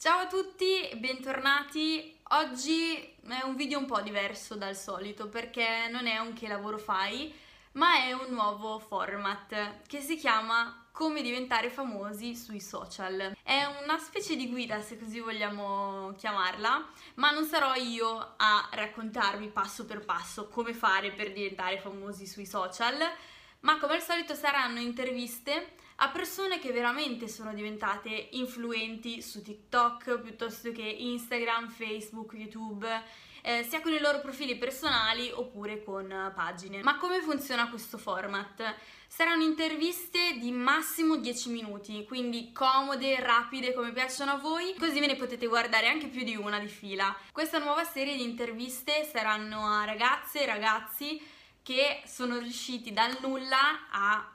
Ciao a tutti, bentornati. Oggi è un video un po' diverso dal solito perché non è un che lavoro fai, ma è un nuovo format che si chiama Come diventare famosi sui social. È una specie di guida, se così vogliamo chiamarla, ma non sarò io a raccontarvi passo per passo come fare per diventare famosi sui social, ma come al solito saranno interviste a persone che veramente sono diventate influenti su TikTok piuttosto che Instagram, Facebook, YouTube, eh, sia con i loro profili personali oppure con pagine. Ma come funziona questo format? Saranno interviste di massimo 10 minuti, quindi comode, rapide come piacciono a voi, così ve ne potete guardare anche più di una di fila. Questa nuova serie di interviste saranno a ragazze e ragazzi che sono riusciti dal nulla a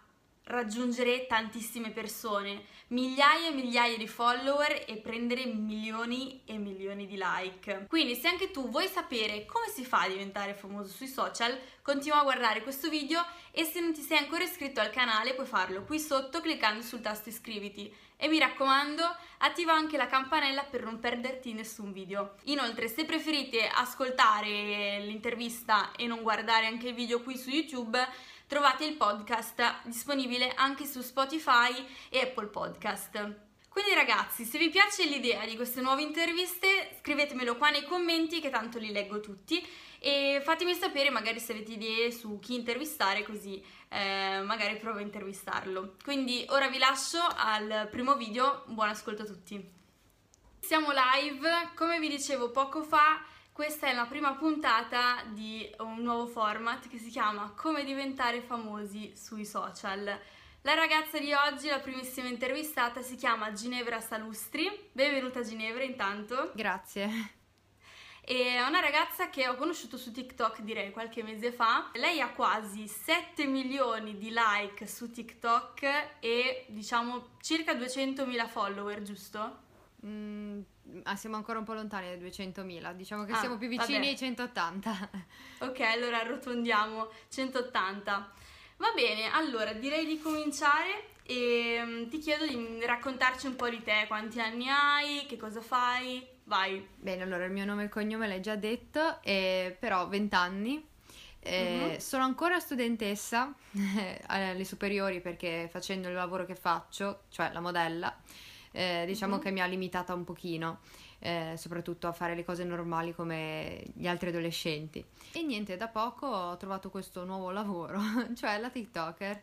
raggiungere tantissime persone, migliaia e migliaia di follower e prendere milioni e milioni di like. Quindi se anche tu vuoi sapere come si fa a diventare famoso sui social, continua a guardare questo video e se non ti sei ancora iscritto al canale puoi farlo qui sotto cliccando sul tasto iscriviti e mi raccomando attiva anche la campanella per non perderti nessun video. Inoltre se preferite ascoltare l'intervista e non guardare anche il video qui su YouTube trovate il podcast disponibile anche su Spotify e Apple Podcast. Quindi ragazzi, se vi piace l'idea di queste nuove interviste, scrivetemelo qua nei commenti che tanto li leggo tutti e fatemi sapere magari se avete idee su chi intervistare così eh, magari provo a intervistarlo. Quindi ora vi lascio al primo video, buon ascolto a tutti. Siamo live, come vi dicevo poco fa questa è la prima puntata di un nuovo format che si chiama Come diventare famosi sui social. La ragazza di oggi, la primissima intervistata, si chiama Ginevra Salustri. Benvenuta Ginevra intanto. Grazie. È una ragazza che ho conosciuto su TikTok direi qualche mese fa. Lei ha quasi 7 milioni di like su TikTok e diciamo circa 200.000 follower, giusto? Mm, ah, siamo ancora un po' lontani dai 200.000, diciamo che ah, siamo più vicini vabbè. ai 180. Ok, allora arrotondiamo 180. Va bene, allora direi di cominciare e um, ti chiedo di raccontarci un po' di te, quanti anni hai, che cosa fai, vai. Bene, allora il mio nome e il cognome l'hai già detto, eh, però 20 anni. Eh, uh-huh. Sono ancora studentessa alle superiori perché facendo il lavoro che faccio, cioè la modella, eh, diciamo mm-hmm. che mi ha limitata un pochino. Eh, soprattutto a fare le cose normali come gli altri adolescenti. E niente, da poco ho trovato questo nuovo lavoro, cioè la TikToker.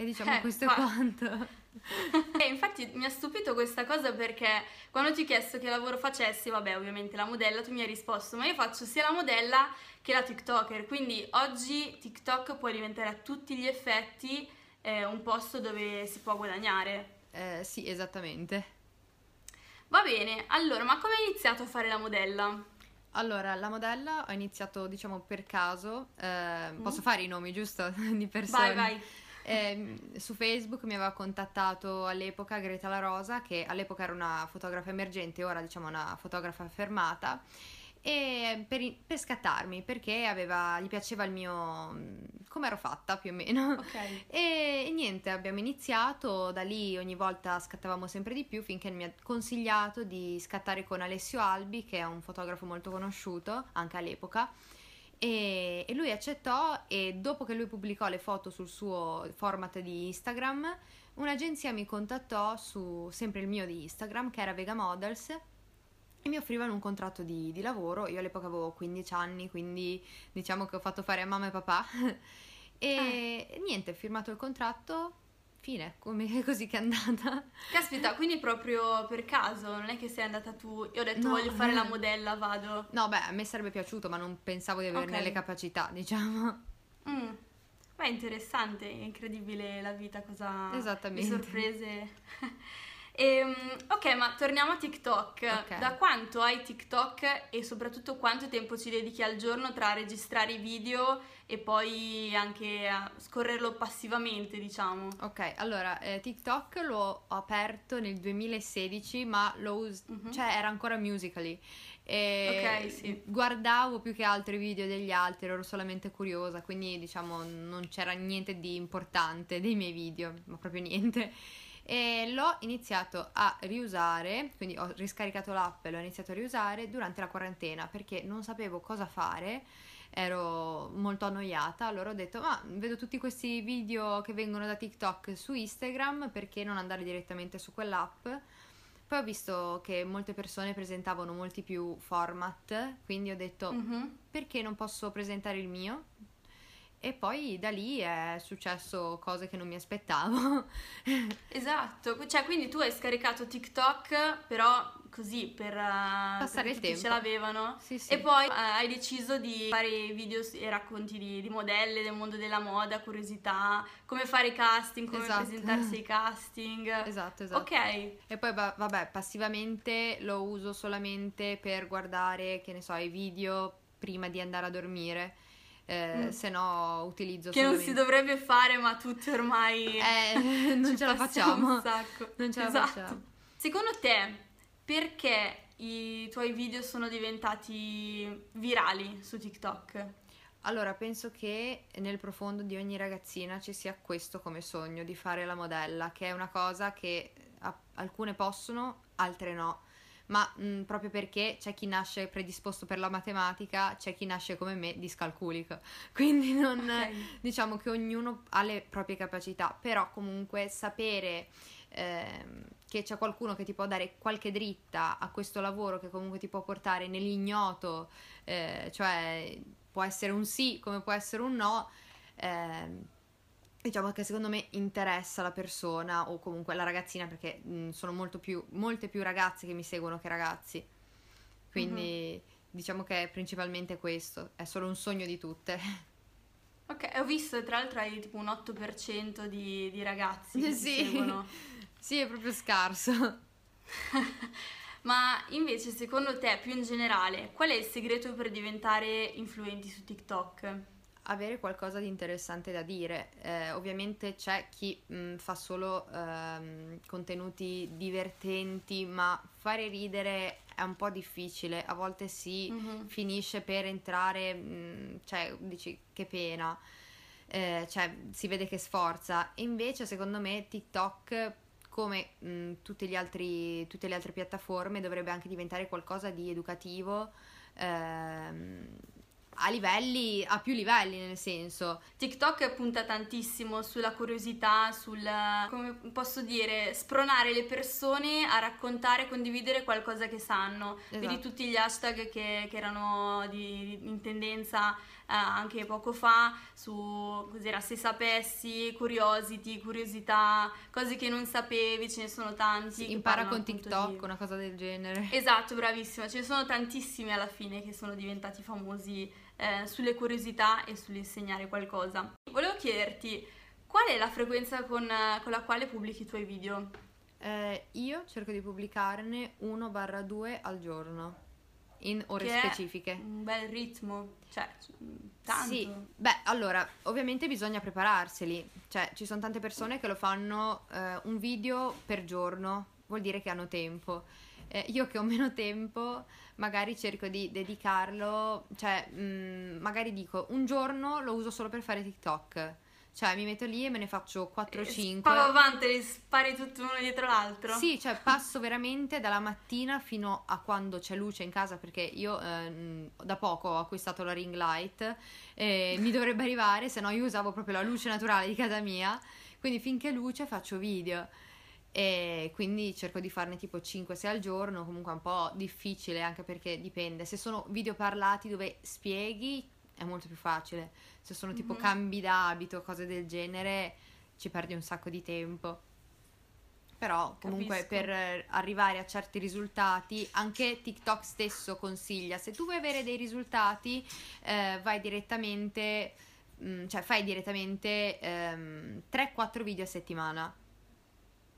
E diciamo eh, questo è quanto. e infatti mi ha stupito questa cosa perché quando ti ho chiesto che lavoro facessi, vabbè, ovviamente la modella, tu mi hai risposto, ma io faccio sia la modella che la TikToker, quindi oggi TikTok può diventare a tutti gli effetti eh, un posto dove si può guadagnare. Eh, sì, esattamente. Va bene, allora, ma come hai iniziato a fare la modella? Allora, la modella ho iniziato, diciamo, per caso. Eh, mm. Posso fare i nomi, giusto? di persone. Vai, vai. Eh, su Facebook mi aveva contattato all'epoca Greta La Rosa, che all'epoca era una fotografa emergente, ora diciamo una fotografa fermata e per, per, scattarmi perché aveva, gli piaceva il mio come ero fatta più o meno okay. e, e, niente abbiamo iniziato da lì ogni volta scattavamo sempre di più finché mi ha consigliato di scattare con Alessio Albi che è un fotografo molto conosciuto anche all'epoca e, e lui accettò e dopo che lui pubblicò le foto sul suo format di Instagram un'agenzia mi contattò su sempre il mio di Instagram che era Vega Models e mi offrivano un contratto di, di, lavoro. Io all'epoca avevo 15 anni, quindi diciamo che ho fatto fare a mamma e papà. e ah. niente, ho firmato il contratto, fine, come così che è andata. Caspita, quindi proprio per caso, non è che sei andata tu e ho detto no, voglio fare la modella, vado. No, beh, a me sarebbe piaciuto, ma non pensavo di averne okay. le capacità, diciamo. Mm. Beh, interessante, incredibile la vita, cosa... Esattamente. Le sorprese. Ehm, ok, ma torniamo a TikTok. Okay. Da quanto hai TikTok e soprattutto quanto tempo ci dedichi al giorno tra registrare i video e poi anche a scorrerlo passivamente, diciamo? Ok, allora eh, TikTok l'ho aperto nel 2016, ma lo us- uh-huh. cioè era ancora musically. E ok, sì. Guardavo più che altro i video degli altri, ero solamente curiosa, quindi diciamo non c'era niente di importante dei miei video, ma proprio niente. E l'ho iniziato a riusare, quindi ho riscaricato l'app e l'ho iniziato a riusare durante la quarantena perché non sapevo cosa fare, ero molto annoiata, allora ho detto ma vedo tutti questi video che vengono da TikTok su Instagram, perché non andare direttamente su quell'app? Poi ho visto che molte persone presentavano molti più format, quindi ho detto Mhm. perché non posso presentare il mio? E poi da lì è successo cose che non mi aspettavo. Esatto, cioè quindi tu hai scaricato TikTok però così per Passare il tempo. ce l'avevano Sì, sì. e poi eh, hai deciso di fare video e racconti di, di modelle del mondo della moda, curiosità, come fare i casting, come Esatto. presentarsi ai casting. Esatto, esatto. Ok, E poi va- vabbè, passivamente lo uso solamente per guardare, che ne so, i video prima di andare a dormire. Eh, Mm. Se no utilizzo che non solamente... si dovrebbe fare ma tutti ormai Eh, non ce la facciamo. un sacco. Non ce la Esatto. facciamo. Secondo te, perché i tuoi video sono diventati virali su TikTok? Allora, penso che nel profondo di ogni ragazzina ci sia questo come sogno di fare la modella, che è una cosa che alcune possono, altre no. Ma mh, proprio perché c'è chi nasce predisposto per la matematica, c'è chi nasce come me discalculico. Quindi non, Ok. diciamo che ognuno ha le proprie capacità, però comunque sapere ehm, che c'è qualcuno che ti può dare qualche dritta a questo lavoro che comunque ti può portare nell'ignoto, eh, cioè può essere un sì come può essere un no, ehm, diciamo che secondo me interessa la persona o comunque la ragazzina perché mh, sono molto più, molte più ragazze che mi seguono che ragazzi, quindi diciamo che è principalmente questo, è solo un sogno di tutte. Ok, ho visto tra l'altro hai tipo un 8% di, di ragazzi che Sì. seguono. Sì, è proprio scarso. Ma invece secondo te, più in generale, qual è il segreto per diventare influenti su TikTok? Avere qualcosa di interessante da dire. Eh, ovviamente c'è chi mh, fa solo ehm, contenuti divertenti, ma fare ridere è un po' difficile. A volte si Mhm. finisce per entrare, mh, cioè dici che pena, Eh, cioè si vede che sforza. E invece secondo me TikTok, come mh, tutti gli altri- tutte le altre piattaforme, dovrebbe anche diventare qualcosa di educativo. ehm, a livelli, a più livelli nel senso, TikTok punta tantissimo sulla curiosità, sul, come posso dire, spronare le persone a raccontare, condividere qualcosa che sanno. Vedi Esatto. tutti gli hashtag che, che erano di- in tendenza anche poco fa su, cos'era, se sapessi, curiosity, curiosità, cose che non sapevi, ce ne sono tanti. che impara con TikTok, di- una cosa del genere. Esatto, bravissima. Ce ne sono tantissimi alla fine che sono diventati famosi eh, sulle curiosità e sull'insegnare qualcosa. Volevo chiederti qual è la frequenza con, eh, con la quale pubblichi i tuoi video? Eh, io cerco di pubblicarne 1-2 al giorno, in ore Che specifiche. Un bel ritmo, cioè mm, tanto. Sì, beh, allora, ovviamente bisogna prepararseli, cioè ci sono tante persone che lo fanno eh, un video per giorno, vuol dire che hanno tempo. Eh, io che ho meno tempo, magari cerco di dedicarlo, cioè mm, magari dico un giorno lo uso solo per fare TikTok, cioè mi metto lì e me ne faccio 4 o 5. Spava avanti, li spari tutti uno dietro l'altro? Sì, cioè passo veramente dalla mattina fino a quando c'è luce in casa perché io ehm, da poco ho acquistato la ring light e mi dovrebbe arrivare, se no io usavo proprio la luce naturale di casa mia, quindi finché luce faccio video e quindi cerco di farne tipo 5-6 al giorno, comunque è un po' difficile anche perché dipende, se sono video parlati dove spieghi è molto più facile, se sono tipo Mhm. cambi d'abito, cose del genere ci perdi un sacco di tempo. Però comunque Capisco. per eh, arrivare a certi risultati, anche TikTok stesso consiglia, se tu vuoi avere dei risultati, eh, vai direttamente, mm, cioè fai direttamente ehm, 3-4 video a settimana.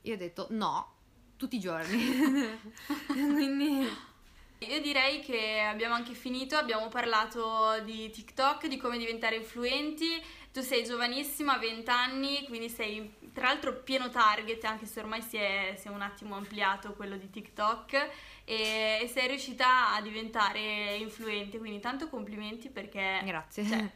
Io ho detto no, tutti i giorni. Quindi Io direi che abbiamo anche finito, abbiamo parlato di TikTok, di come diventare influenti. Tu sei giovanissima, 20 anni, quindi sei tra l'altro pieno target, anche se ormai si è, si è un attimo ampliato quello di TikTok, e, e sei riuscita a diventare influente, quindi tanto complimenti perché grazie. cioè,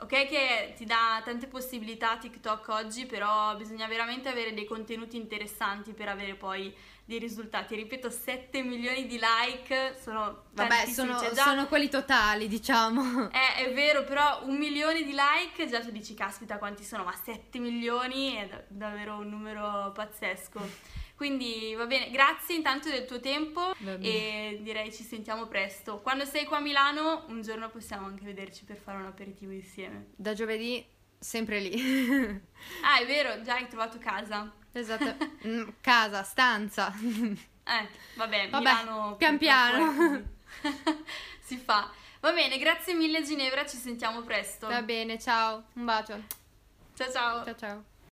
Ok che ti dà tante possibilità TikTok oggi, però bisogna veramente avere dei contenuti interessanti per avere poi dei risultati. Ripeto, 7 milioni di like sono Vabbè, sono, cioè già... sono, quelli totali, diciamo. È, è, vero, però un milione di like già tu dici, caspita, quanti sono? Ma 7 milioni è da- davvero un numero pazzesco. Quindi va bene, grazie intanto del tuo tempo e direi ci sentiamo presto. Quando sei qua a Milano, un giorno possiamo anche vederci per fare un aperitivo insieme. Da giovedì, sempre lì. ah, è vero, già hai trovato casa. Esatto, mm, casa, stanza. Eh, vabbè, vabbè Milano... Pian piano. si fa. Va bene, grazie mille Ginevra, ci sentiamo presto. Va bene, ciao, un bacio. Ciao ciao. Ciao ciao.